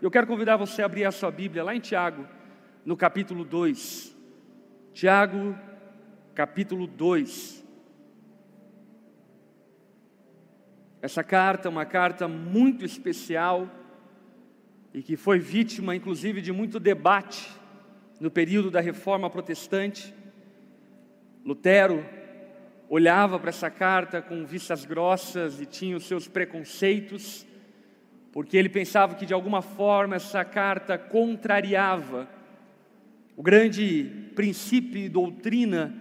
Eu quero convidar você a abrir a sua Bíblia lá em Tiago, no capítulo 2. Tiago, capítulo 2. Essa carta é uma carta muito especial e que foi vítima, inclusive, de muito debate no período da reforma protestante. Lutero olhava para essa carta com vistas grossas e tinha os seus preconceitos, porque ele pensava que de alguma forma essa carta contrariava o grande princípio e doutrina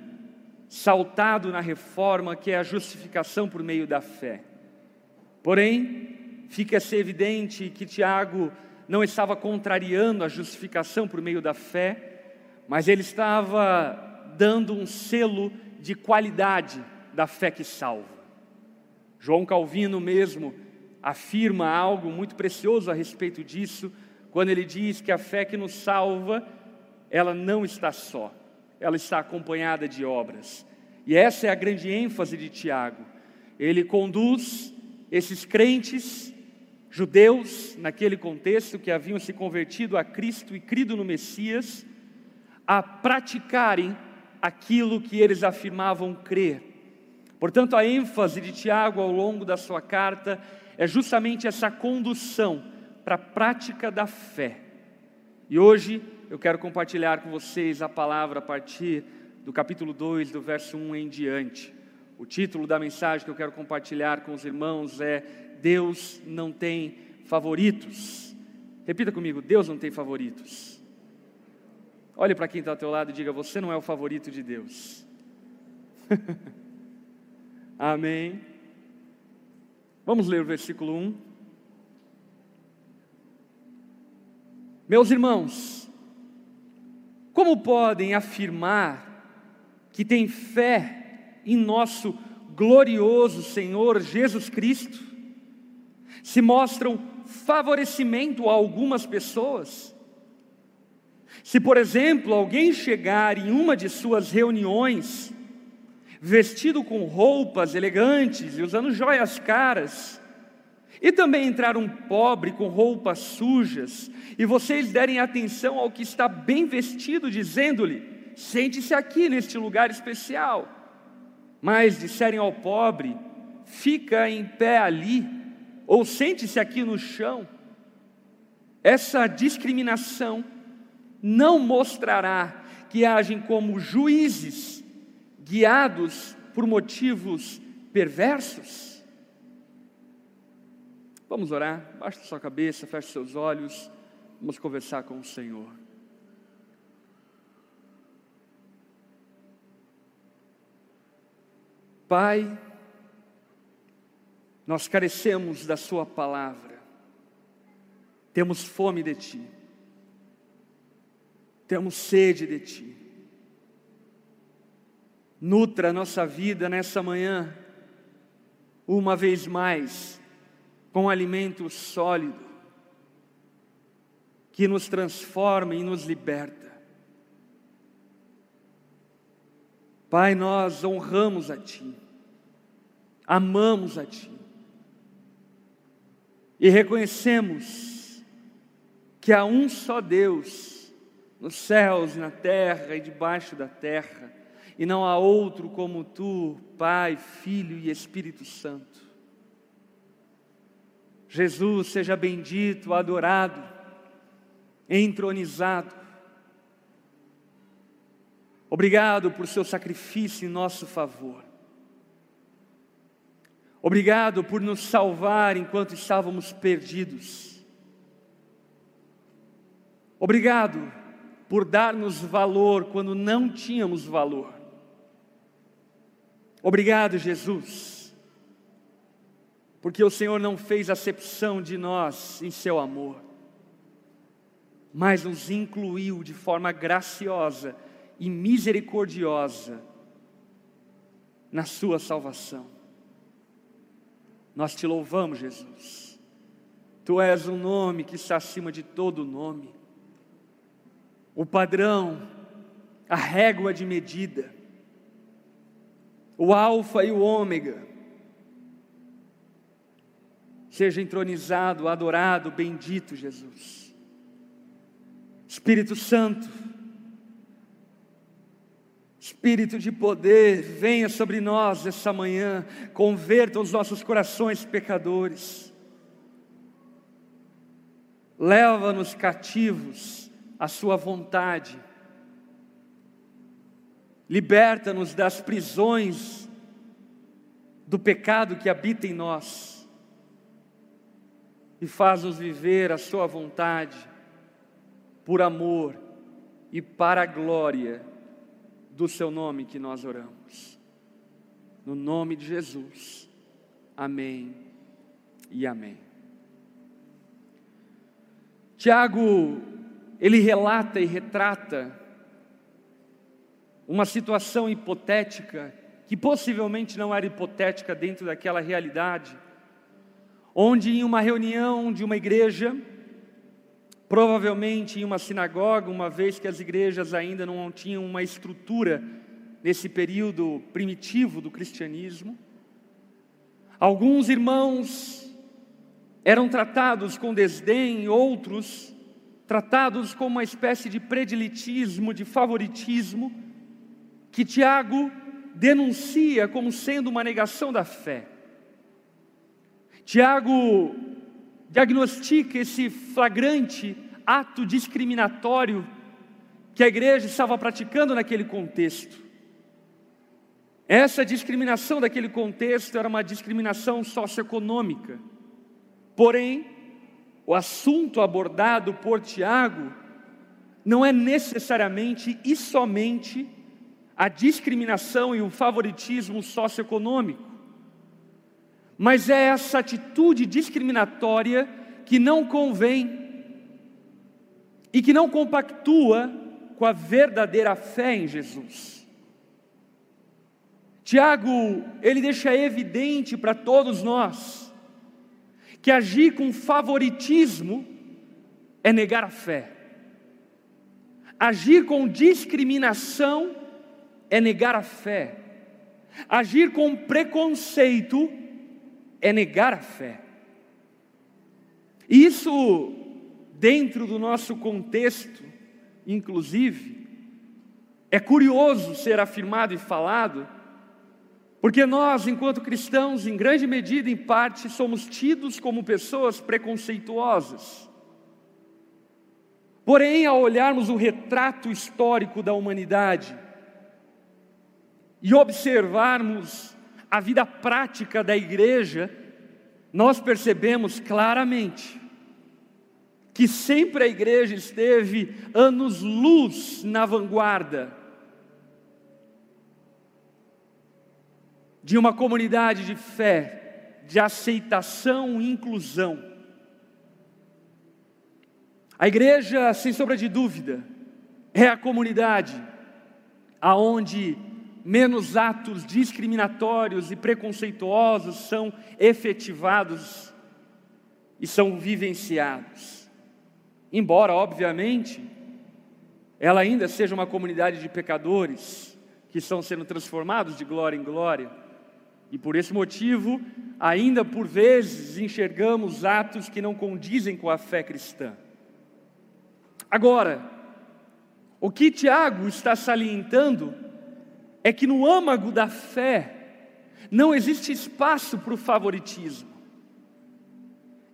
saltado na reforma, que é a justificação por meio da fé. Porém, fica-se evidente que Tiago não estava contrariando a justificação por meio da fé, mas ele estava dando um selo de qualidade da fé que salva. João Calvino mesmo afirma algo muito precioso a respeito disso, quando ele diz que a fé que nos salva, ela não está só, ela está acompanhada de obras. E essa é a grande ênfase de Tiago. Ele conduz esses crentes judeus, naquele contexto, que haviam se convertido a Cristo e crido no Messias, a praticarem aquilo que eles afirmavam crer. Portanto, a ênfase de Tiago ao longo da sua carta é justamente essa condução para a prática da fé. E hoje eu quero compartilhar com vocês a palavra a partir do capítulo 2, do verso 1 em diante. O título da mensagem que eu quero compartilhar com os irmãos é Deus não tem favoritos. Repita comigo: Deus não tem favoritos. Olhe para quem está ao teu lado e diga: Você não é o favorito de Deus. Amém. Vamos ler o versículo 1. Meus irmãos, como podem afirmar que têm fé em nosso glorioso Senhor Jesus Cristo, se mostram favorecimento a algumas pessoas. Se, por exemplo, alguém chegar em uma de suas reuniões, vestido com roupas elegantes e usando joias caras, e também entrar um pobre com roupas sujas, e vocês derem atenção ao que está bem vestido, dizendo-lhe: sente-se aqui neste lugar especial. Mas disserem ao pobre: fica em pé ali, ou sente-se aqui no chão, essa discriminação não mostrará que agem como juízes guiados por motivos perversos? Vamos orar, baixe sua cabeça, feche seus olhos, vamos conversar com o Senhor. Pai, nós carecemos da Sua palavra, temos fome de Ti, temos sede de Ti. Nutra a nossa vida nessa manhã, uma vez mais, com alimento sólido, que nos transforma e nos liberta. Pai, nós honramos a Ti, amamos a Ti e reconhecemos que há um só Deus nos céus, na terra e debaixo da terra, e não há outro como Tu, Pai, Filho e Espírito Santo. Jesus seja bendito, adorado, entronizado Obrigado por seu sacrifício em nosso favor. Obrigado por nos salvar enquanto estávamos perdidos. Obrigado por dar-nos valor quando não tínhamos valor. Obrigado, Jesus, porque o Senhor não fez acepção de nós em seu amor, mas nos incluiu de forma graciosa e misericordiosa na sua salvação. Nós te louvamos, Jesus. Tu és um nome que está acima de todo nome. O padrão, a régua de medida, o Alfa e o Ômega. Seja entronizado, adorado, bendito Jesus. Espírito Santo, Espírito de poder, venha sobre nós essa manhã, converta os nossos corações pecadores, leva-nos cativos à Sua vontade, liberta-nos das prisões do pecado que habita em nós e faz-nos viver a Sua vontade por amor e para a glória do Seu nome que nós oramos. No nome de Jesus. Amém e amém. Tiago, ele relata e retrata uma situação hipotética, que possivelmente não era hipotética dentro daquela realidade, onde em uma reunião de uma igreja, provavelmente em uma sinagoga, uma vez que as igrejas ainda não tinham uma estrutura nesse período primitivo do cristianismo, alguns irmãos eram tratados com desdém, outros tratados com uma espécie de predilitismo, de favoritismo, que Tiago denuncia como sendo uma negação da fé. Tiago diagnostica esse flagrante ato discriminatório que a igreja estava praticando naquele contexto. Essa discriminação daquele contexto era uma discriminação socioeconômica. Porém, o assunto abordado por Tiago não é necessariamente e somente a discriminação e o favoritismo socioeconômico, mas é essa atitude discriminatória que não convém e que não compactua com a verdadeira fé em Jesus. Tiago, ele deixa evidente para todos nós que agir com favoritismo é negar a fé. Agir com discriminação é negar a fé. Agir com preconceito é negar a fé. Isso, dentro do nosso contexto, inclusive, é curioso ser afirmado e falado, porque nós, enquanto cristãos, em grande medida, em parte, somos tidos como pessoas preconceituosas. Porém, ao olharmos o retrato histórico da humanidade, e observarmos a vida prática da igreja, nós percebemos claramente que sempre a igreja esteve anos-luz na vanguarda de uma comunidade de fé, de aceitação e inclusão. A igreja, sem sombra de dúvida, é a comunidade aonde menos atos discriminatórios e preconceituosos são efetivados e são vivenciados. Embora, obviamente, ela ainda seja uma comunidade de pecadores que estão sendo transformados de glória em glória, e por esse motivo, ainda por vezes enxergamos atos que não condizem com a fé cristã. Agora, o que Tiago está salientando é que no âmago da fé não existe espaço para o favoritismo.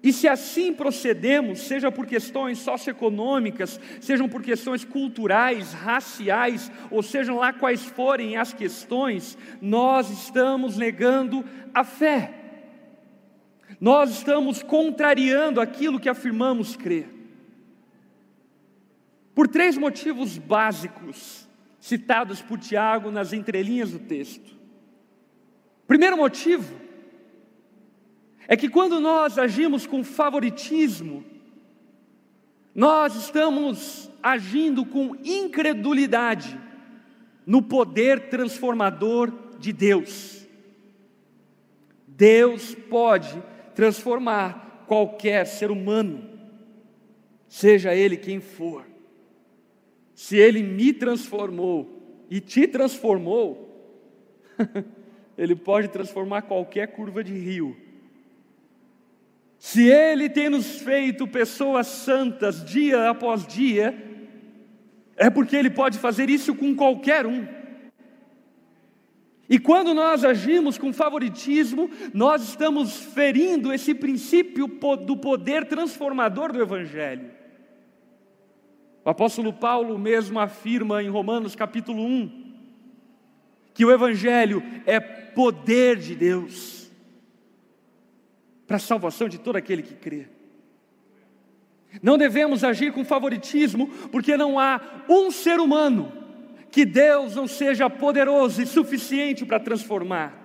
E se assim procedemos, seja por questões socioeconômicas, sejam por questões culturais, raciais, ou sejam lá quais forem as questões, nós estamos negando a fé. Nós estamos contrariando aquilo que afirmamos crer. Por três motivos básicos citados por Tiago nas entrelinhas do texto. Primeiro motivo é que quando nós agimos com favoritismo, nós estamos agindo com incredulidade no poder transformador de Deus. Deus pode transformar qualquer ser humano, seja ele quem for. Se Ele me transformou e te transformou, Ele pode transformar qualquer curva de rio. Se Ele tem nos feito pessoas santas dia após dia, é porque Ele pode fazer isso com qualquer um. E quando nós agimos com favoritismo, nós estamos ferindo esse princípio do poder transformador do Evangelho. O apóstolo Paulo mesmo afirma em Romanos capítulo 1 que o Evangelho é poder de Deus para a salvação de todo aquele que crê. Não devemos agir com favoritismo, porque não há um ser humano que Deus não seja poderoso e suficiente para transformar.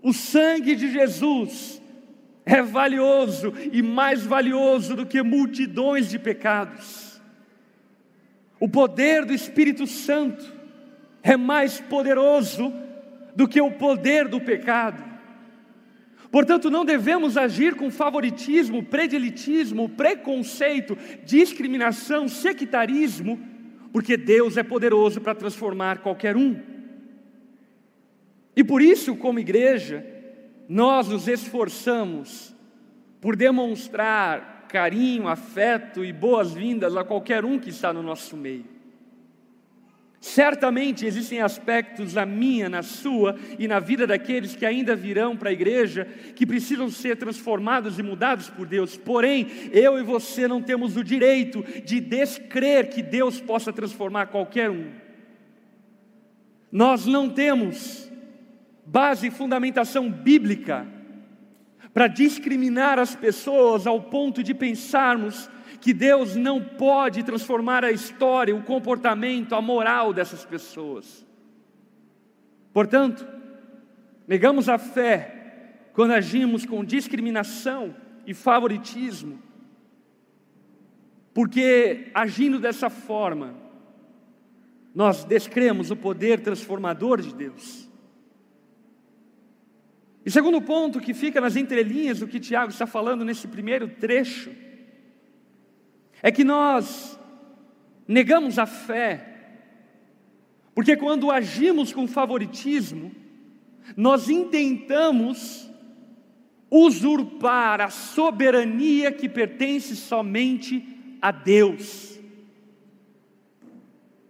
O sangue de Jesus é valioso e mais valioso do que multidões de pecados. O poder do Espírito Santo é mais poderoso do que o poder do pecado. Portanto, não devemos agir com favoritismo, predilitismo, preconceito, discriminação, sectarismo, porque Deus é poderoso para transformar qualquer um. E por isso, como igreja, nós nos esforçamos por demonstrar carinho, afeto e boas-vindas a qualquer um que está no nosso meio. Certamente existem aspectos na minha, na sua e na vida daqueles que ainda virão para a igreja que precisam ser transformados e mudados por Deus. Porém, eu e você não temos o direito de descrer que Deus possa transformar qualquer um. Nós não temos base e fundamentação bíblica para discriminar as pessoas ao ponto de pensarmos que Deus não pode transformar a história, o comportamento, a moral dessas pessoas. Portanto, negamos a fé quando agimos com discriminação e favoritismo, porque agindo dessa forma, nós descremos o poder transformador de Deus. E segundo ponto que fica nas entrelinhas do que Tiago está falando nesse primeiro trecho, é que nós negamos a fé, porque quando agimos com favoritismo, nós intentamos usurpar a soberania que pertence somente a Deus.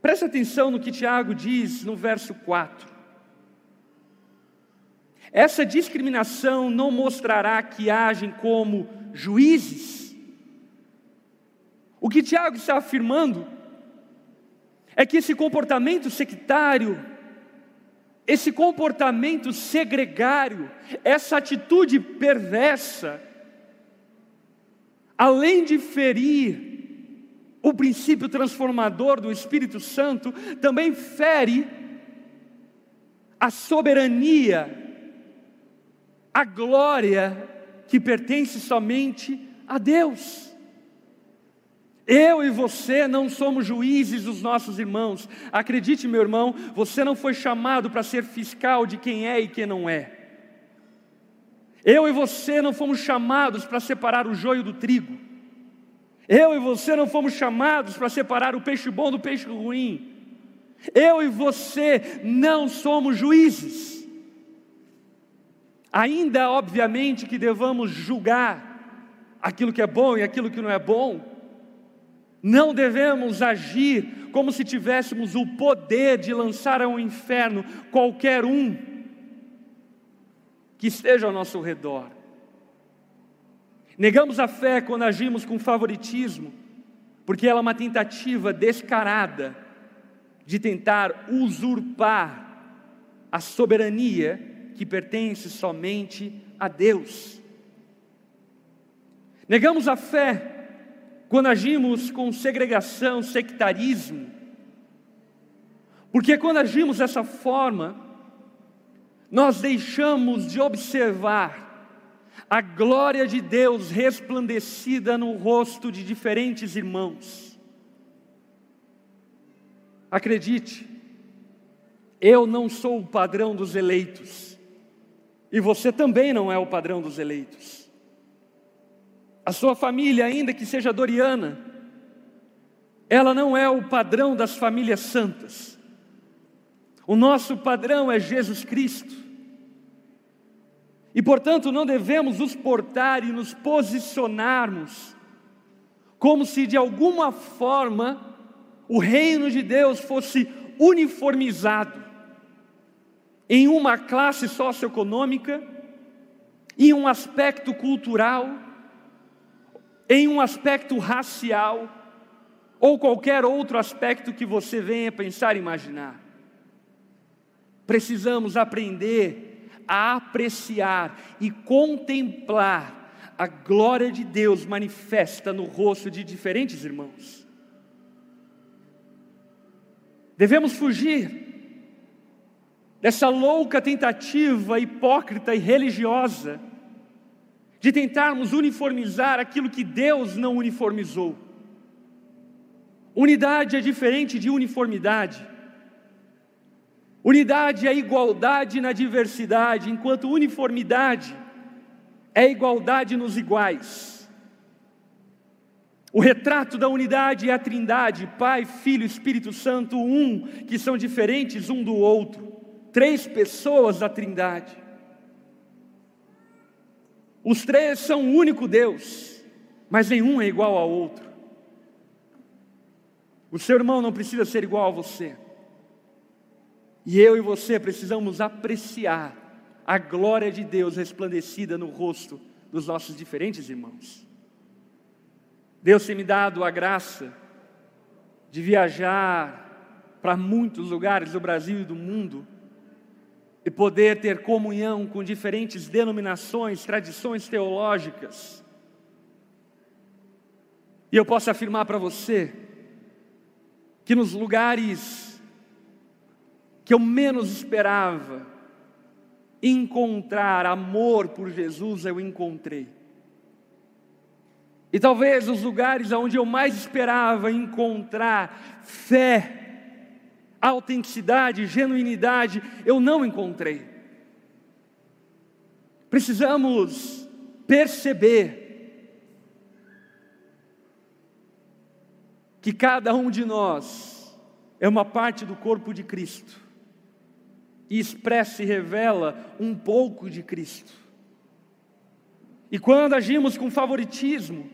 Preste atenção no que Tiago diz no verso 4. Essa discriminação não mostrará que agem como juízes, o que Tiago está afirmando é que esse comportamento sectário, esse comportamento segregário, essa atitude perversa, além de ferir o princípio transformador do Espírito Santo, também fere a soberania, a glória que pertence somente a Deus. Eu e você não somos juízes dos nossos irmãos. Acredite, meu irmão, você não foi chamado para ser fiscal de quem é e quem não é. Eu e você não fomos chamados para separar o joio do trigo. Eu e você não fomos chamados para separar o peixe bom do peixe ruim. Eu e você não somos juízes. Ainda, obviamente, que devamos julgar aquilo que é bom e aquilo que não é bom não devemos agir como se tivéssemos o poder de lançar ao inferno qualquer um que esteja ao nosso redor. Negamos a fé quando agimos com favoritismo, porque ela é uma tentativa descarada de tentar usurpar a soberania que pertence somente a Deus. Negamos a fé quando agimos com segregação, sectarismo, porque quando agimos dessa forma, nós deixamos de observar a glória de Deus resplandecida no rosto de diferentes irmãos. Acredite, eu não sou o padrão dos eleitos, e você também não é o padrão dos eleitos a sua família, ainda que seja doriana, ela não é o padrão das famílias santas. O nosso padrão é Jesus Cristo. E portanto não devemos nos portar e nos posicionarmos como se de alguma forma o reino de Deus fosse uniformizado em uma classe socioeconômica, em um aspecto cultural, em um aspecto racial, ou qualquer outro aspecto que você venha pensar e imaginar. Precisamos aprender a apreciar e contemplar a glória de Deus manifesta no rosto de diferentes irmãos. Devemos fugir dessa louca tentativa hipócrita e religiosa de tentarmos uniformizar aquilo que Deus não uniformizou. Unidade é diferente de uniformidade. Unidade é igualdade na diversidade, enquanto uniformidade é igualdade nos iguais. O retrato da unidade é a Trindade, Pai, Filho, Espírito Santo, um, que são diferentes um do outro, três pessoas da Trindade. Os três são um único Deus, mas nenhum é igual ao outro. O seu irmão não precisa ser igual a você. E eu e você precisamos apreciar a glória de Deus resplandecida no rosto dos nossos diferentes irmãos. Deus tem me dado a graça de viajar para muitos lugares do Brasil e do mundo e poder ter comunhão com diferentes denominações, tradições teológicas. E eu posso afirmar para você que nos lugares que eu menos esperava encontrar amor por Jesus, eu encontrei. E talvez os lugares onde eu mais esperava encontrar fé, autenticidade, genuinidade, eu não encontrei. Precisamos perceber que cada um de nós é uma parte do corpo de Cristo e expressa e revela um pouco de Cristo. E quando agimos com favoritismo,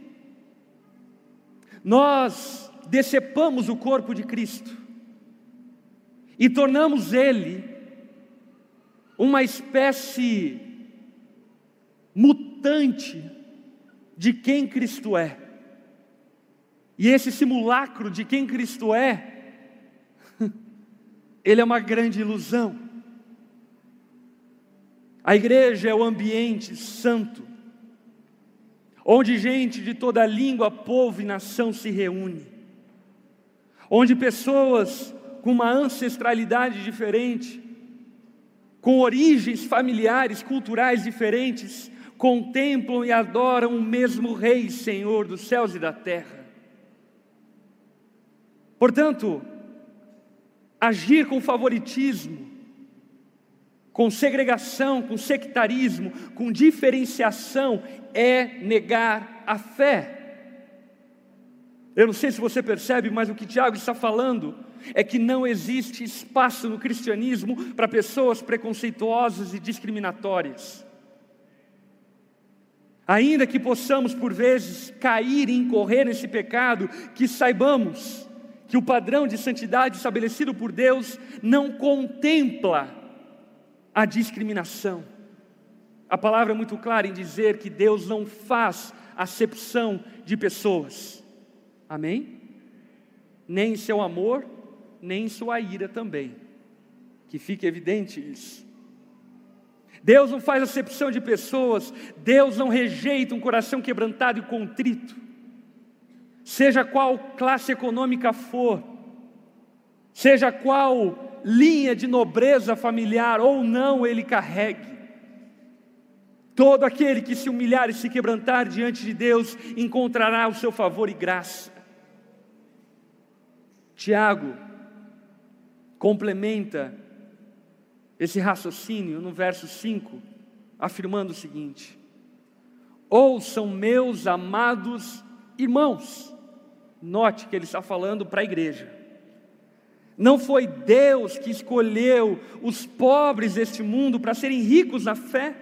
nós decepamos o corpo de Cristo e tornamos ele uma espécie mutante de quem Cristo é. E esse simulacro de quem Cristo é, ele é uma grande ilusão. A igreja é o ambiente santo, onde gente de toda língua, povo e nação se reúne, onde pessoas com uma ancestralidade diferente, com origens familiares, culturais diferentes, contemplam e adoram o mesmo Rei Senhor dos céus e da terra. Portanto, agir com favoritismo, com segregação, com sectarismo, com diferenciação, é negar a fé. Eu não sei se você percebe, mas o que Tiago está falando é que não existe espaço no cristianismo para pessoas preconceituosas e discriminatórias. Ainda que possamos, por vezes, cair e incorrer nesse pecado, que saibamos que o padrão de santidade estabelecido por Deus não contempla a discriminação. A palavra é muito clara em dizer que Deus não faz acepção de pessoas. Amém? Nem em seu amor, nem em sua ira também. Que fique evidente isso. Deus não faz acepção de pessoas, Deus não rejeita um coração quebrantado e contrito, seja qual classe econômica for, seja qual linha de nobreza familiar ou não ele carregue. Todo aquele que se humilhar e se quebrantar diante de Deus encontrará o seu favor e graça. Tiago complementa esse raciocínio no verso 5, afirmando o seguinte: Ouçam, meus amados irmãos, note que ele está falando para a igreja. Não foi Deus que escolheu os pobres deste mundo para serem ricos na fé.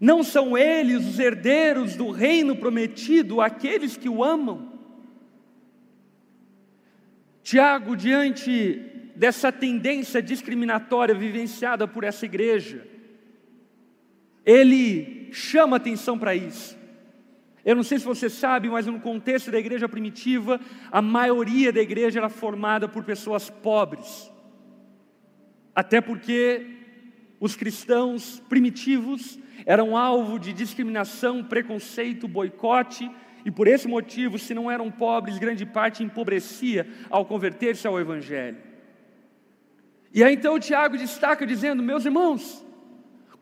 Não são eles os herdeiros do reino prometido, aqueles que o amam? Tiago, diante dessa tendência discriminatória vivenciada por essa igreja, ele chama atenção para isso. Eu não sei se você sabe, mas no contexto da igreja primitiva, a maioria da igreja era formada por pessoas pobres. Até porque os cristãos primitivos eram alvo de discriminação, preconceito, boicote, e por esse motivo, se não eram pobres, grande parte empobrecia ao converter-se ao Evangelho. E aí então Tiago destaca dizendo: Meus irmãos,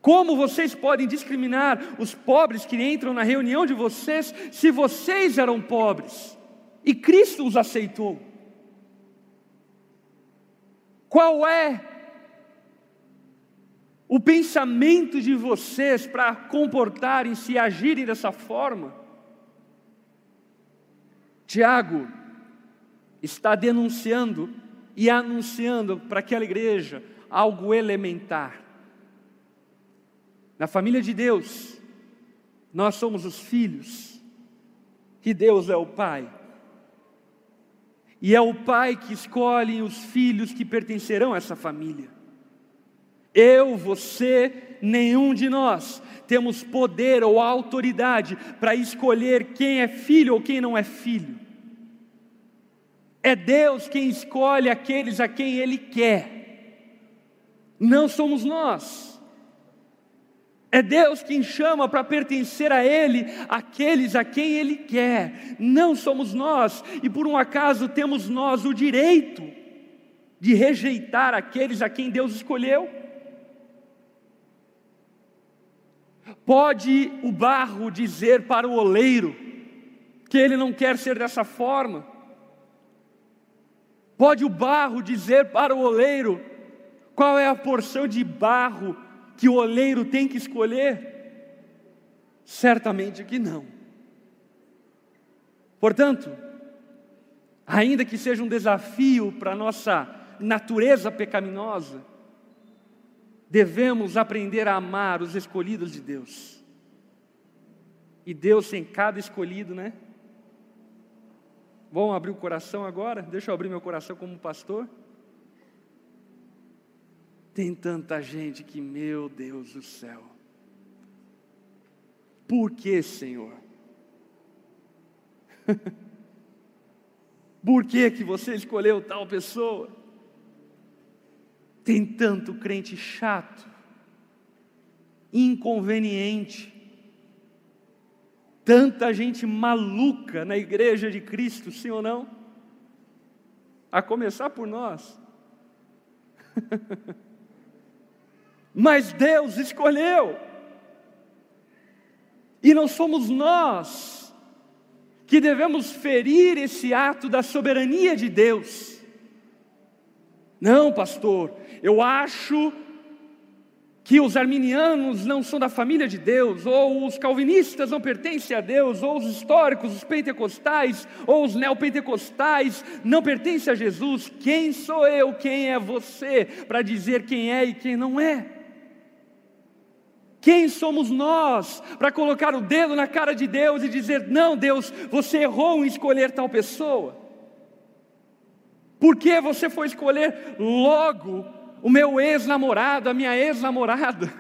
como vocês podem discriminar os pobres que entram na reunião de vocês, se vocês eram pobres e Cristo os aceitou? Qual é o pensamento de vocês para comportarem-se e agirem dessa forma. Tiago está denunciando e anunciando para aquela igreja algo elementar. Na família de Deus, nós somos os filhos, e Deus é o Pai. E é o Pai que escolhe os filhos que pertencerão a essa família. Eu, você, nenhum de nós temos poder ou autoridade para escolher quem é filho ou quem não é filho. É Deus quem escolhe aqueles a quem Ele quer, não somos nós. É Deus quem chama para pertencer a Ele aqueles a quem Ele quer, não somos nós, e por um acaso temos nós o direito de rejeitar aqueles a quem Deus escolheu? Pode o barro dizer para o oleiro que ele não quer ser dessa forma? Pode o barro dizer para o oleiro qual é a porção de barro que o oleiro tem que escolher? Certamente que não. Portanto, ainda que seja um desafio para a nossa natureza pecaminosa, devemos aprender a amar os escolhidos de Deus. E Deus tem cada escolhido, né? Vamos abrir o coração agora? Deixa eu abrir meu coração como pastor. Tem tanta gente que, meu Deus do céu. Por que, Senhor? Por que que você escolheu tal pessoa? Tem tanto crente chato, inconveniente, tanta gente maluca na igreja de Cristo, sim ou não? A começar por nós. Mas Deus escolheu, e não somos nós que devemos ferir esse ato da soberania de Deus. Não, pastor, eu acho que os arminianos não são da família de Deus, ou os calvinistas não pertencem a Deus, ou os históricos, os pentecostais, ou os neopentecostais não pertencem a Jesus. Quem sou eu, quem é você, para dizer quem é e quem não é? Quem somos nós para colocar o dedo na cara de Deus e dizer: não, Deus, você errou em escolher tal pessoa? Por que você foi escolher logo o meu ex-namorado, a minha ex-namorada?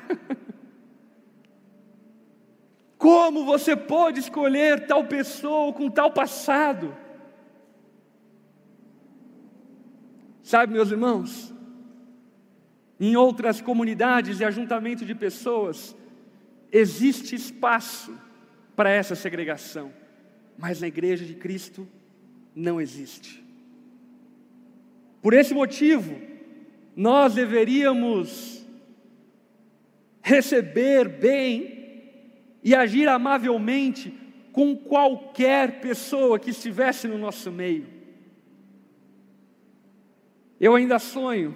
Como você pode escolher tal pessoa com tal passado? Sabe, meus irmãos, em outras comunidades e ajuntamento de pessoas, existe espaço para essa segregação, mas na igreja de Cristo não existe. Por esse motivo, nós deveríamos receber bem e agir amavelmente com qualquer pessoa que estivesse no nosso meio. Eu ainda sonho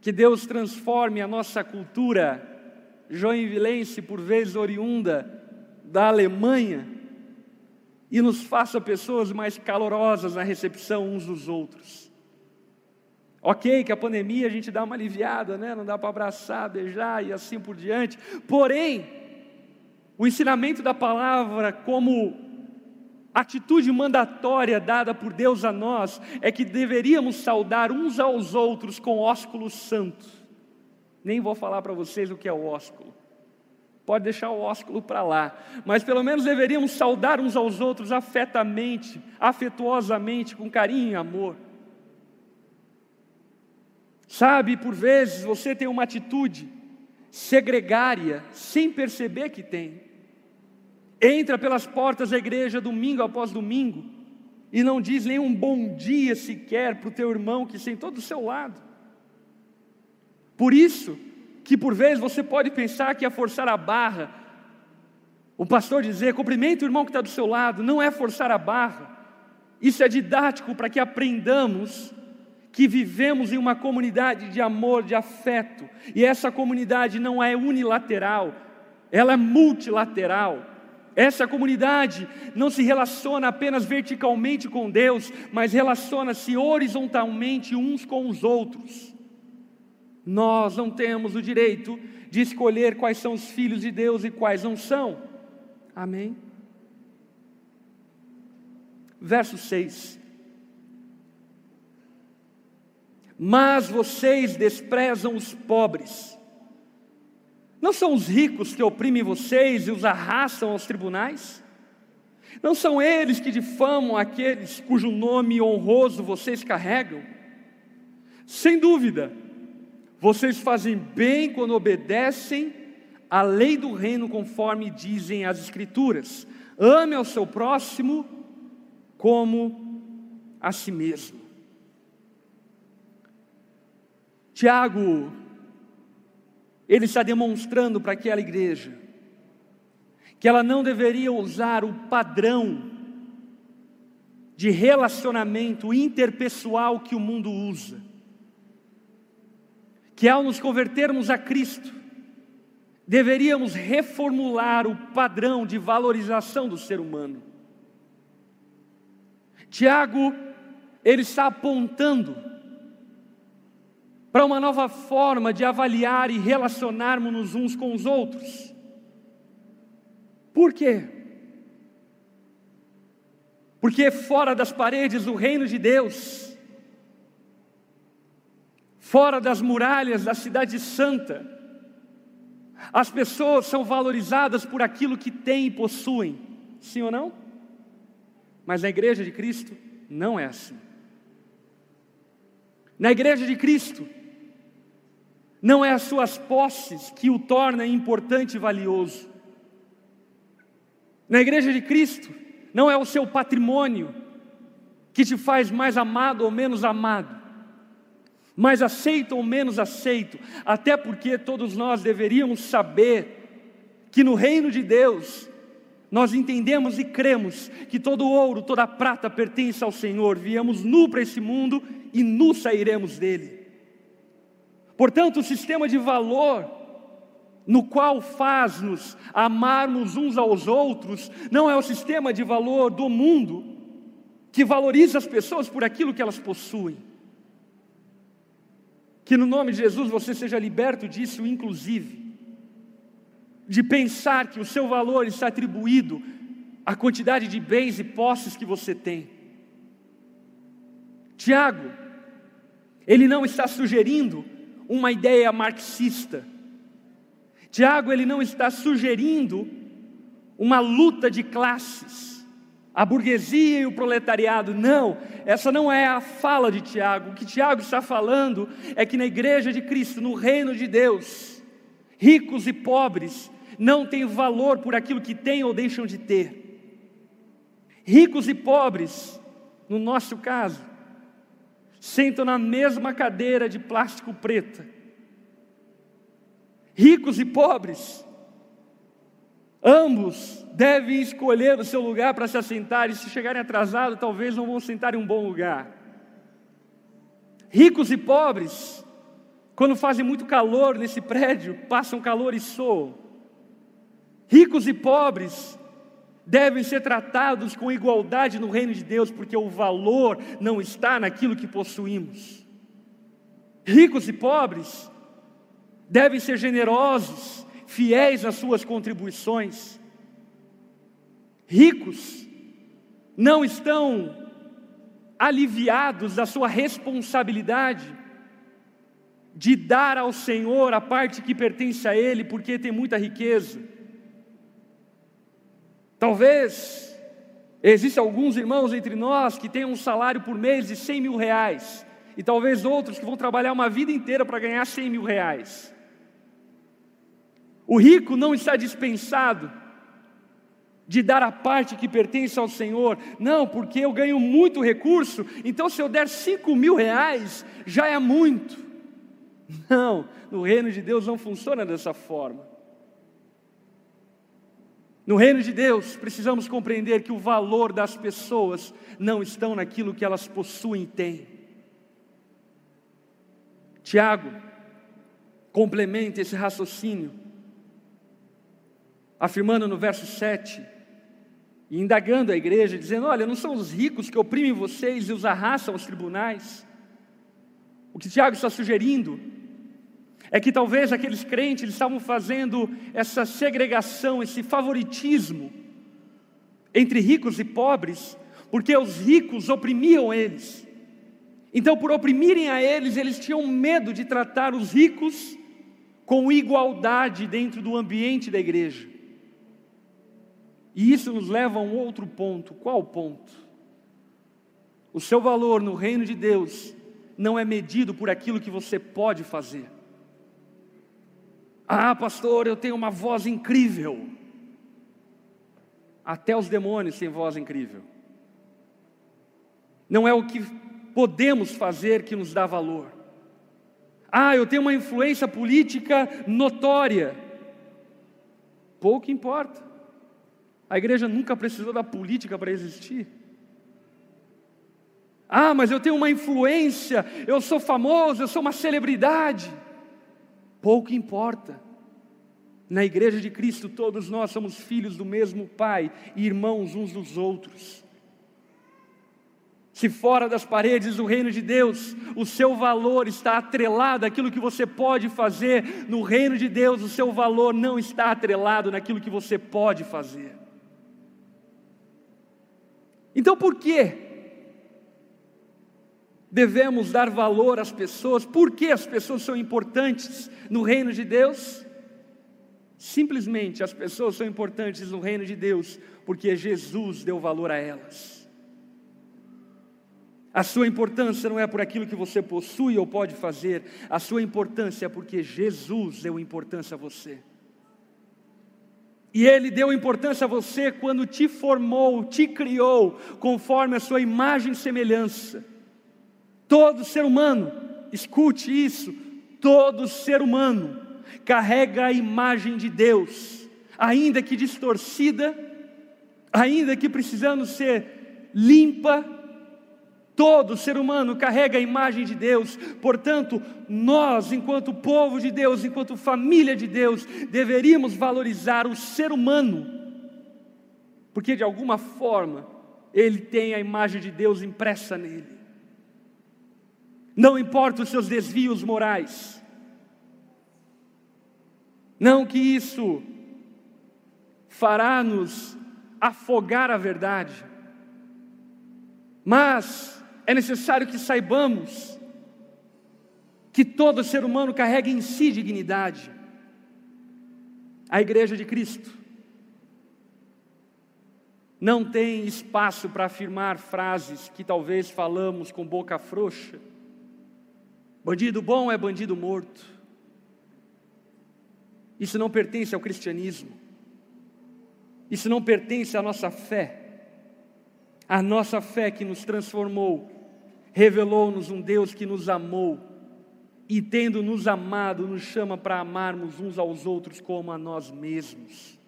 que Deus transforme a nossa cultura joinvilense, por vezes oriunda da Alemanha, e nos faça pessoas mais calorosas na recepção uns dos outros. Ok, que a pandemia a gente dá uma aliviada, né? Não dá para abraçar, beijar e assim por diante. Porém, o ensinamento da palavra como atitude mandatória dada por Deus a nós é que deveríamos saudar uns aos outros com ósculo santo. Nem vou falar para vocês o que é o ósculo. Pode deixar o ósculo para lá, mas pelo menos deveríamos saudar uns aos outros afetamente, afetuosamente, com carinho e amor. Sabe, por vezes você tem uma atitude segregária sem perceber que tem entra pelas portas da igreja domingo após domingo e não diz nem um bom dia sequer para o teu irmão que sentou do seu lado. Por isso que por vezes você pode pensar que é forçar a barra. O pastor dizer, cumprimenta o irmão que está do seu lado, não é forçar a barra. Isso é didático para que aprendamos que vivemos em uma comunidade de amor, de afeto, e essa comunidade não é unilateral, ela é multilateral. Essa comunidade não se relaciona apenas verticalmente com Deus, mas relaciona-se horizontalmente uns com os outros. Nós não temos o direito de escolher quais são os filhos de Deus e quais não são. Amém? Verso 6. Mas vocês desprezam os pobres não são os ricos que oprimem vocês e os arrastam aos tribunais? Não são eles que difamam aqueles cujo nome honroso vocês carregam? Sem dúvida, vocês fazem bem quando obedecem à lei do reino, conforme dizem as Escrituras: ame ao seu próximo como a si mesmo. Tiago ele está demonstrando para aquela igreja que ela não deveria usar o padrão de relacionamento interpessoal que o mundo usa. Que ao nos convertermos a Cristo, deveríamos reformular o padrão de valorização do ser humano. Tiago, ele está apontando para uma nova forma de avaliar e relacionarmos uns com os outros. Por quê? Porque fora das paredes do reino de Deus, fora das muralhas da cidade santa, as pessoas são valorizadas por aquilo que têm e possuem, sim ou não? Mas na igreja de Cristo não é assim. Na igreja de Cristo, não é as suas posses que o torna importante e valioso. Na igreja de Cristo, não é o seu patrimônio que te faz mais amado ou menos amado, mais aceito ou menos aceito, até porque todos nós deveríamos saber que no reino de Deus, nós entendemos e cremos que todo ouro, toda prata pertence ao Senhor, viemos nu para esse mundo e nu sairemos dele. Portanto, o sistema de valor no qual faz-nos amarmos uns aos outros não é o sistema de valor do mundo que valoriza as pessoas por aquilo que elas possuem. Que no nome de Jesus você seja liberto disso, inclusive, de pensar que o seu valor está atribuído à quantidade de bens e posses que você tem. Tiago, ele não está sugerindo uma ideia marxista. Tiago ele não está sugerindo uma luta de classes, a burguesia e o proletariado. Não, essa não é a fala de Tiago. O que Tiago está falando é que na igreja de Cristo, no reino de Deus, ricos e pobres não têm valor por aquilo que têm ou deixam de ter. Ricos e pobres, no nosso caso, sentam na mesma cadeira de plástico preta. Ricos e pobres, ambos devem escolher o seu lugar para se assentar, e se chegarem atrasados, talvez não vão sentar em um bom lugar. Ricos e pobres, quando fazem muito calor nesse prédio, passam calor e soam. Ricos e pobres, devem ser tratados com igualdade no reino de Deus, porque o valor não está naquilo que possuímos. Ricos e pobres devem ser generosos, fiéis nas suas contribuições. ricos não estão aliviados da sua responsabilidade de dar ao Senhor a parte que pertence a Ele, porque tem muita riqueza. Talvez existam alguns irmãos entre nós que têm um salário por mês de 100 mil reais, e talvez outros que vão trabalhar uma vida inteira para ganhar 100 mil reais. O rico não está dispensado de dar a parte que pertence ao Senhor, não, porque eu ganho muito recurso, então se eu der 5 mil reais, já é muito. Não, no reino de Deus não funciona dessa forma. No reino de Deus, precisamos compreender que o valor das pessoas não estão naquilo que elas possuem e têm. Tiago complementa esse raciocínio, afirmando no verso 7, e indagando a igreja, dizendo: Olha, não são os ricos que oprimem vocês e os arrastam aos tribunais. O que Tiago está sugerindo é que talvez aqueles crentes eles estavam fazendo essa segregação, esse favoritismo entre ricos e pobres, porque os ricos oprimiam eles. Então, por oprimirem a eles, eles tinham medo de tratar os ricos com igualdade dentro do ambiente da igreja. E isso nos leva a um outro ponto. Qual ponto? O seu valor no reino de Deus não é medido por aquilo que você pode fazer. Ah, pastor, eu tenho uma voz incrível. Até os demônios têm voz incrível. Não é o que podemos fazer que nos dá valor. Ah, eu tenho uma influência política notória. Pouco importa. A igreja nunca precisou da política para existir. Ah, mas eu tenho uma influência, eu sou famoso, eu sou uma celebridade pouco importa. Na igreja de Cristo, todos nós somos filhos do mesmo Pai e irmãos uns dos outros. Se fora das paredes do reino de Deus, o seu valor está atrelado àquilo que você pode fazer, no reino de Deus, o seu valor não está atrelado naquilo que você pode fazer. Então, por que devemos dar valor às pessoas. Por que as pessoas são importantes no reino de Deus? Simplesmente as pessoas são importantes no reino de Deus porque Jesus deu valor a elas. A sua importância não é por aquilo que você possui ou pode fazer, a sua importância é porque Jesus deu importância a você. E Ele deu importância a você quando te formou, te criou, conforme a sua imagem e semelhança. Todo ser humano, escute isso, todo ser humano carrega a imagem de Deus, ainda que distorcida, ainda que precisando ser limpa, todo ser humano carrega a imagem de Deus, portanto, nós, enquanto povo de Deus, enquanto família de Deus, deveríamos valorizar o ser humano, porque de alguma forma ele tem a imagem de Deus impressa nele. Não importa os seus desvios morais. Não que isso fará-nos afogar a verdade, mas é necessário que saibamos que todo ser humano carrega em si dignidade. A Igreja de Cristo não tem espaço para afirmar frases que talvez falamos com boca frouxa Bandido bom é bandido morto. Isso não pertence ao cristianismo. Isso não pertence à nossa fé. A nossa fé que nos transformou, revelou-nos um Deus que nos amou e, tendo nos amado, nos chama para amarmos uns aos outros como a nós mesmos.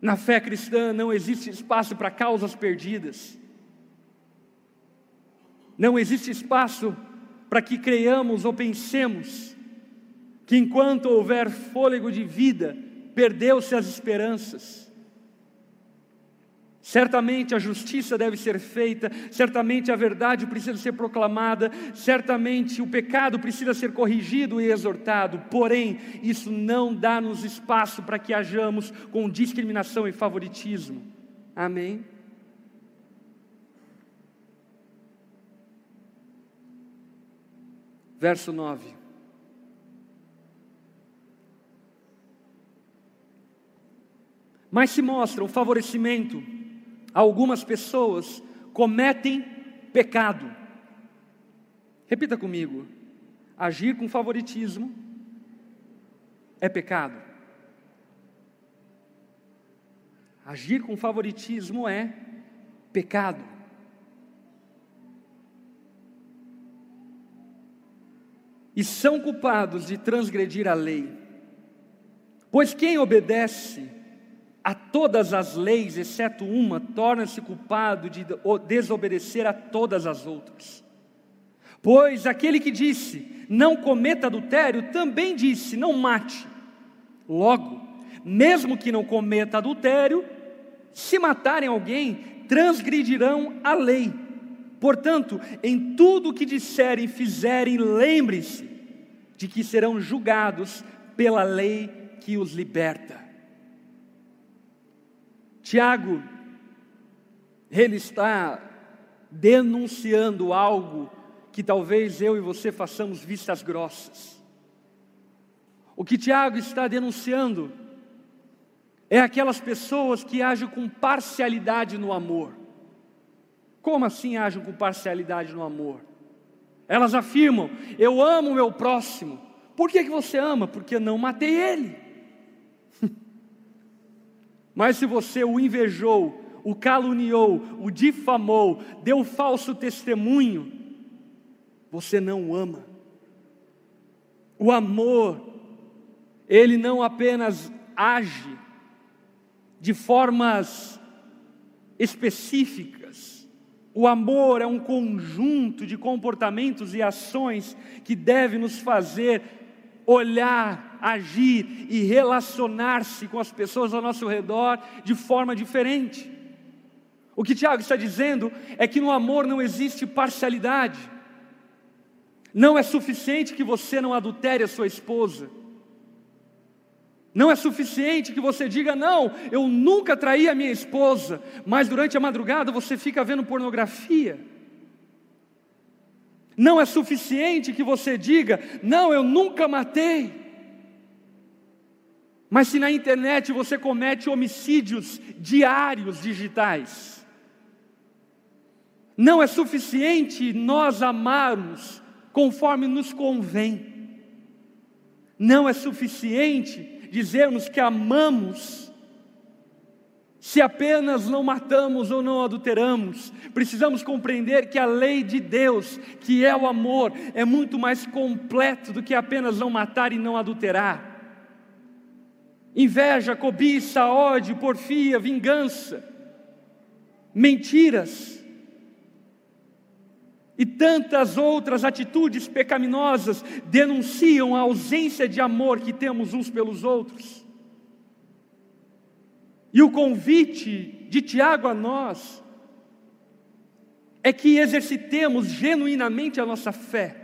Na fé cristã não existe espaço para causas perdidas. Não existe espaço para que creiamos ou pensemos que enquanto houver fôlego de vida, perdeu-se as esperanças. Certamente a justiça deve ser feita, certamente a verdade precisa ser proclamada, certamente o pecado precisa ser corrigido e exortado, porém, isso não dá-nos espaço para que hajamos com discriminação e favoritismo. Amém? Verso 9. Mas se mostra um favorecimento algumas pessoas cometem pecado. Repita comigo: agir com favoritismo é pecado. Agir com favoritismo é pecado. E são culpados de transgredir a lei. Pois quem obedece a todas as leis, exceto uma, torna-se culpado de desobedecer a todas as outras. Pois aquele que disse, não cometa adultério, também disse, não mate. Logo, mesmo que não cometa adultério, se matarem alguém, transgredirão a lei. Portanto, em tudo o que disserem fizerem, lembre-se de que serão julgados pela lei que os liberta. Tiago, ele está denunciando algo que talvez eu e você façamos vistas grossas. O que Tiago está denunciando é aquelas pessoas que agem com parcialidade no amor. Como assim agem com parcialidade no amor? Elas afirmam: Eu amo o meu próximo. Por que, que você ama? Porque não matei ele. Mas se você o invejou, o caluniou, o difamou, deu falso testemunho, você não o ama. O amor, ele não apenas age de formas específicas, o amor é um conjunto de comportamentos e ações que deve nos fazer olhar, agir e relacionar-se com as pessoas ao nosso redor de forma diferente. O que Tiago está dizendo é que no amor não existe parcialidade. Não é suficiente que você não adultere a sua esposa. Não é suficiente que você diga, não, eu nunca traí a minha esposa, mas durante a madrugada você fica vendo pornografia. Não é suficiente que você diga, não, eu nunca matei. Mas se na internet você comete homicídios diários digitais, não é suficiente nós amarmos conforme nos convém. Não é suficiente dizermos que amamos se apenas não matamos ou não adulteramos, precisamos compreender que a lei de Deus, que é o amor, é muito mais completo do que apenas não matar e não adulterar. Inveja, cobiça, ódio, porfia, vingança, mentiras e tantas outras atitudes pecaminosas denunciam a ausência de amor que temos uns pelos outros. E o convite de Tiago a nós é que exercitemos genuinamente a nossa fé.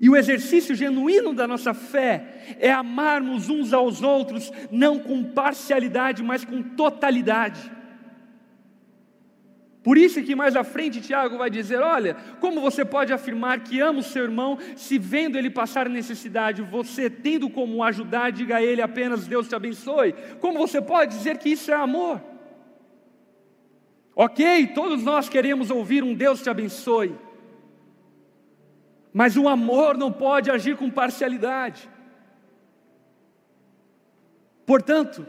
E o exercício genuíno da nossa fé é amarmos uns aos outros, não com parcialidade, mas com totalidade. Por isso que mais à frente Tiago vai dizer: olha, como você pode afirmar que ama o seu irmão se vendo ele passar necessidade, você tendo como ajudar, diga a ele apenas Deus te abençoe? Como você pode dizer que isso é amor? Ok, todos nós queremos ouvir um Deus te abençoe, mas o amor não pode agir com parcialidade. Portanto,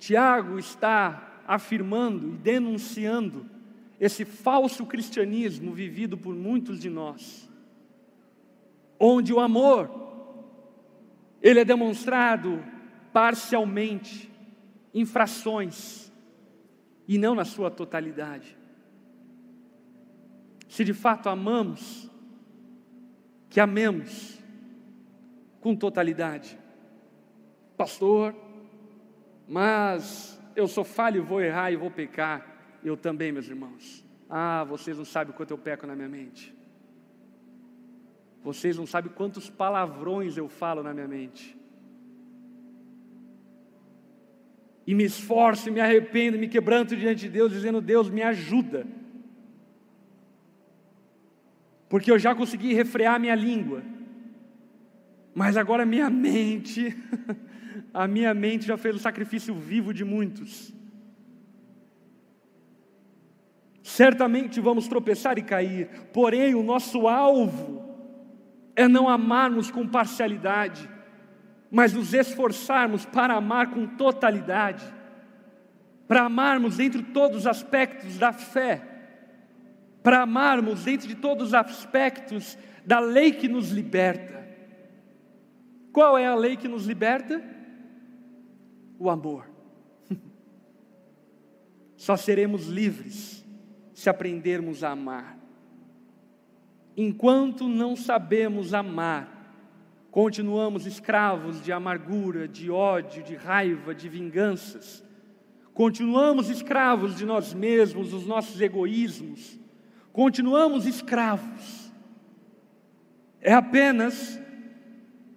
Tiago está afirmando e denunciando esse falso cristianismo vivido por muitos de nós, onde o amor ele é demonstrado parcialmente, em frações e não na sua totalidade. Se de fato amamos, que amemos com totalidade. Pastor, mas eu sou falho, vou errar e vou pecar. Eu também, meus irmãos. Ah, vocês não sabem quanto eu peco na minha mente. Vocês não sabem quantos palavrões eu falo na minha mente. E me esforço, me arrependo, me quebranto diante de Deus, dizendo: Deus, me ajuda. Porque eu já consegui refrear minha língua. Mas agora minha mente, a minha mente já fez o sacrifício vivo de muitos. Certamente vamos tropeçar e cair, porém o nosso alvo é não amarmos com parcialidade, mas nos esforçarmos para amar com totalidade, para amarmos dentro de todos os aspectos da fé, para amarmos dentro de todos os aspectos da lei que nos liberta. Qual é a lei que nos liberta? O amor. Só seremos livres se aprendermos a amar. Enquanto não sabemos amar, continuamos escravos de amargura, de ódio, de raiva, de vinganças. Continuamos escravos de nós mesmos, dos nossos egoísmos. Continuamos escravos. É apenas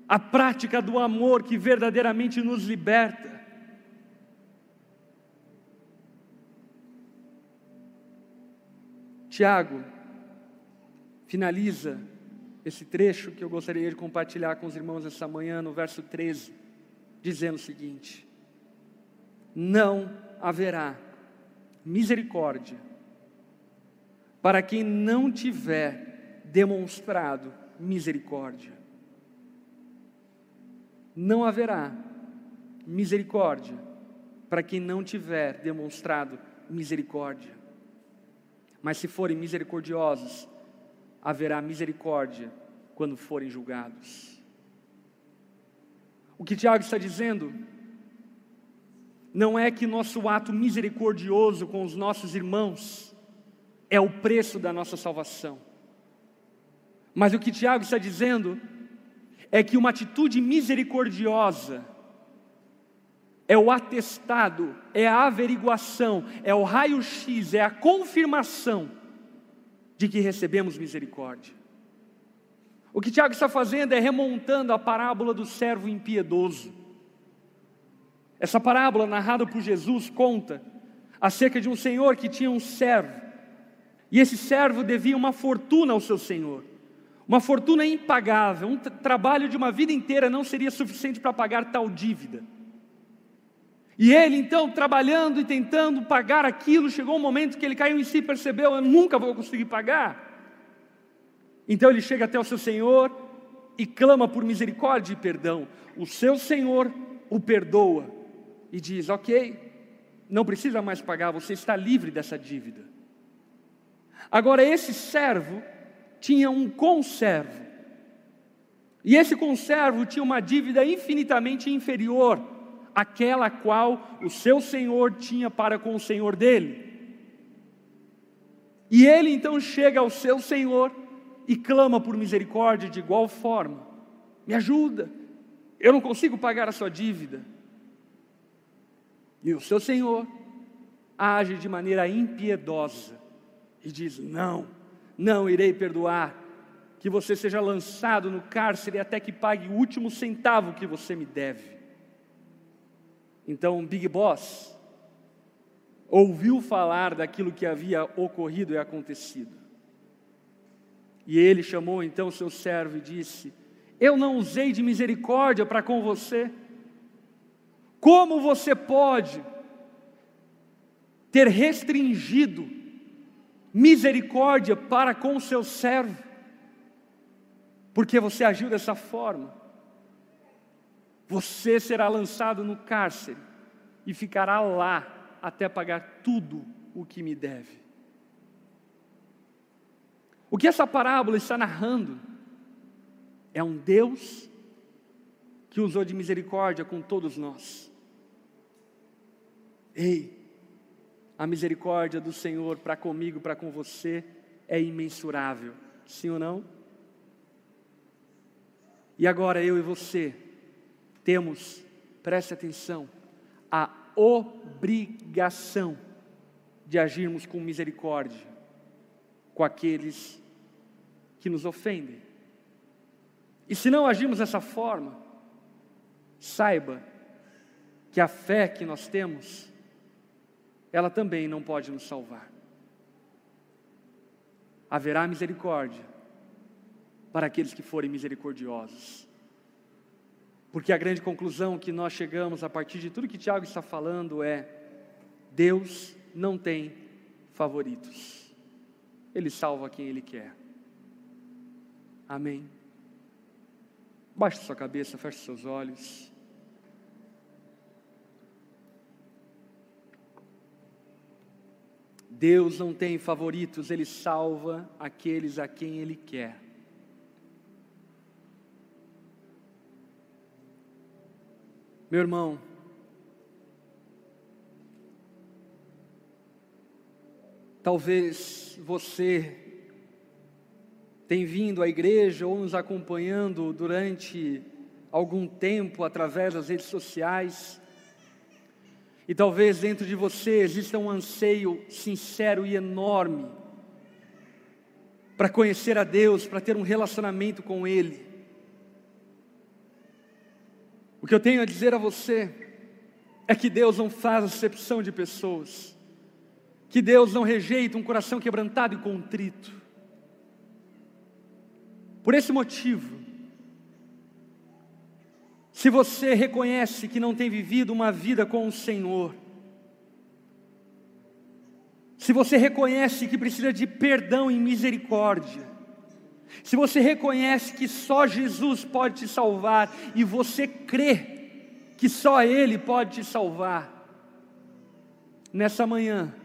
a prática do amor que verdadeiramente nos liberta. Tiago finaliza esse trecho que eu gostaria de compartilhar com os irmãos essa manhã, no verso 13, dizendo o seguinte: Não haverá misericórdia para quem não tiver demonstrado misericórdia. Não haverá misericórdia para quem não tiver demonstrado misericórdia. Mas se forem misericordiosos, haverá misericórdia quando forem julgados. O que Tiago está dizendo não é que nosso ato misericordioso com os nossos irmãos é o preço da nossa salvação. Mas o que Tiago está dizendo é que uma atitude misericordiosa é o atestado, é a averiguação, é o raio-x, é a confirmação de que recebemos misericórdia. O que Tiago está fazendo é remontando a parábola do servo impiedoso. Essa parábola, narrada por Jesus, conta acerca de um senhor que tinha um servo, e esse servo devia uma fortuna ao seu senhor, uma fortuna impagável, um trabalho de uma vida inteira não seria suficiente para pagar tal dívida. E ele então, trabalhando e tentando pagar aquilo, chegou um momento que ele caiu em si e percebeu: eu nunca vou conseguir pagar. Então ele chega até o seu Senhor e clama por misericórdia e perdão. O seu Senhor o perdoa e diz: Ok, não precisa mais pagar, você está livre dessa dívida. Agora, esse servo tinha um conservo, e esse conservo tinha uma dívida infinitamente inferior aquela qual o seu senhor tinha para com o senhor dele. E ele então chega ao seu senhor e clama por misericórdia de igual forma: me ajuda, eu não consigo pagar a sua dívida. E o seu senhor age de maneira impiedosa e diz: Não, não irei perdoar, que você seja lançado no cárcere até que pague o último centavo que você me deve. Então, Big Boss ouviu falar daquilo que havia ocorrido e acontecido. E ele chamou então seu servo e disse: Eu não usei de misericórdia para com você. Como você pode ter restringido misericórdia para com o seu servo? Porque você agiu dessa forma. Você será lançado no cárcere e ficará lá até pagar tudo o que me deve. O que essa parábola está narrando é um Deus que usou de misericórdia com todos nós. Ei, a misericórdia do Senhor para comigo, para com você, é imensurável, sim ou não? E agora eu e você, temos, preste atenção, a obrigação de agirmos com misericórdia com aqueles que nos ofendem. E se não agirmos dessa forma, saiba que a fé que nós temos, ela também não pode nos salvar. Haverá misericórdia para aqueles que forem misericordiosos. Porque a grande conclusão que nós chegamos a partir de tudo que Tiago está falando é: Deus não tem favoritos. Ele salva quem Ele quer. Amém. Baixe sua cabeça, feche seus olhos. Deus não tem favoritos, Ele salva aqueles a quem Ele quer. Meu irmão, talvez você tenha vindo à igreja ou nos acompanhando durante algum tempo através das redes sociais, e talvez dentro de você exista um anseio sincero e enorme para conhecer a Deus, para ter um relacionamento com Ele. O que eu tenho a dizer a você é que Deus não faz acepção de pessoas, que Deus não rejeita um coração quebrantado e contrito. Por esse motivo, se você reconhece que não tem vivido uma vida com o Senhor, se você reconhece que precisa de perdão e misericórdia, se você reconhece que só Jesus pode te salvar e você crê que só Ele pode te salvar, nessa manhã,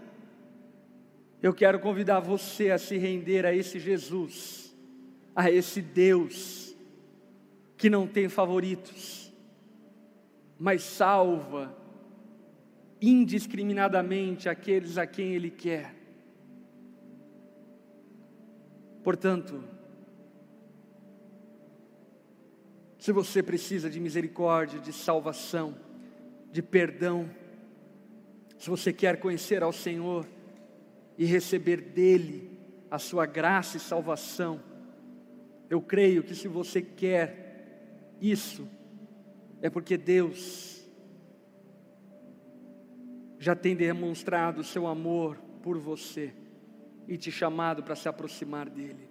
eu quero convidar você a se render a esse Jesus, a esse Deus, que não tem favoritos, mas salva indiscriminadamente aqueles a quem Ele quer. Portanto, Se você precisa de misericórdia, de salvação, de perdão, se você quer conhecer ao Senhor e receber dele a sua graça e salvação, eu creio que se você quer isso, é porque Deus já tem demonstrado o seu amor por você e te chamado para se aproximar dele.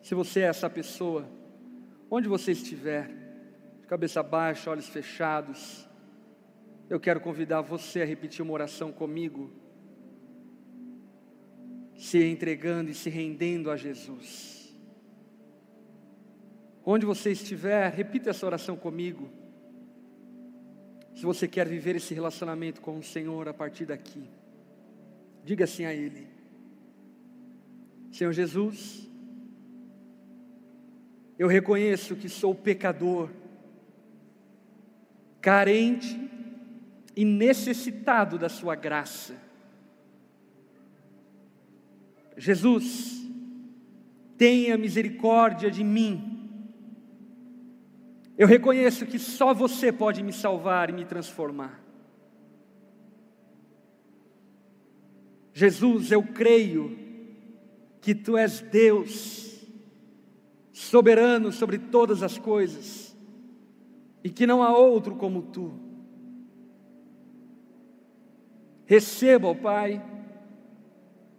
Se você é essa pessoa, Onde você estiver, de cabeça baixa, olhos fechados, eu quero convidar você a repetir uma oração comigo, se entregando e se rendendo a Jesus. Onde você estiver, repita essa oração comigo. Se você quer viver esse relacionamento com o Senhor a partir daqui, diga assim a Ele: Senhor Jesus, eu reconheço que sou pecador, carente e necessitado da Sua graça. Jesus, tenha misericórdia de mim. Eu reconheço que só você pode me salvar e me transformar. Jesus, eu creio que Tu és Deus soberano sobre todas as coisas, e que não há outro como tu. Receba, ó Pai,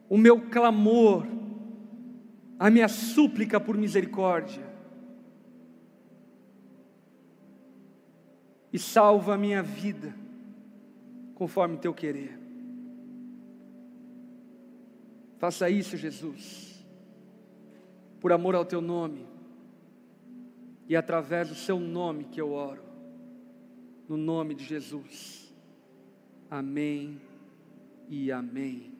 o meu clamor, a minha súplica por misericórdia, e salva a minha vida, conforme teu querer. Faça isso, Jesus por amor ao teu nome, e através do seu nome que eu oro, no nome de Jesus. Amém e amém.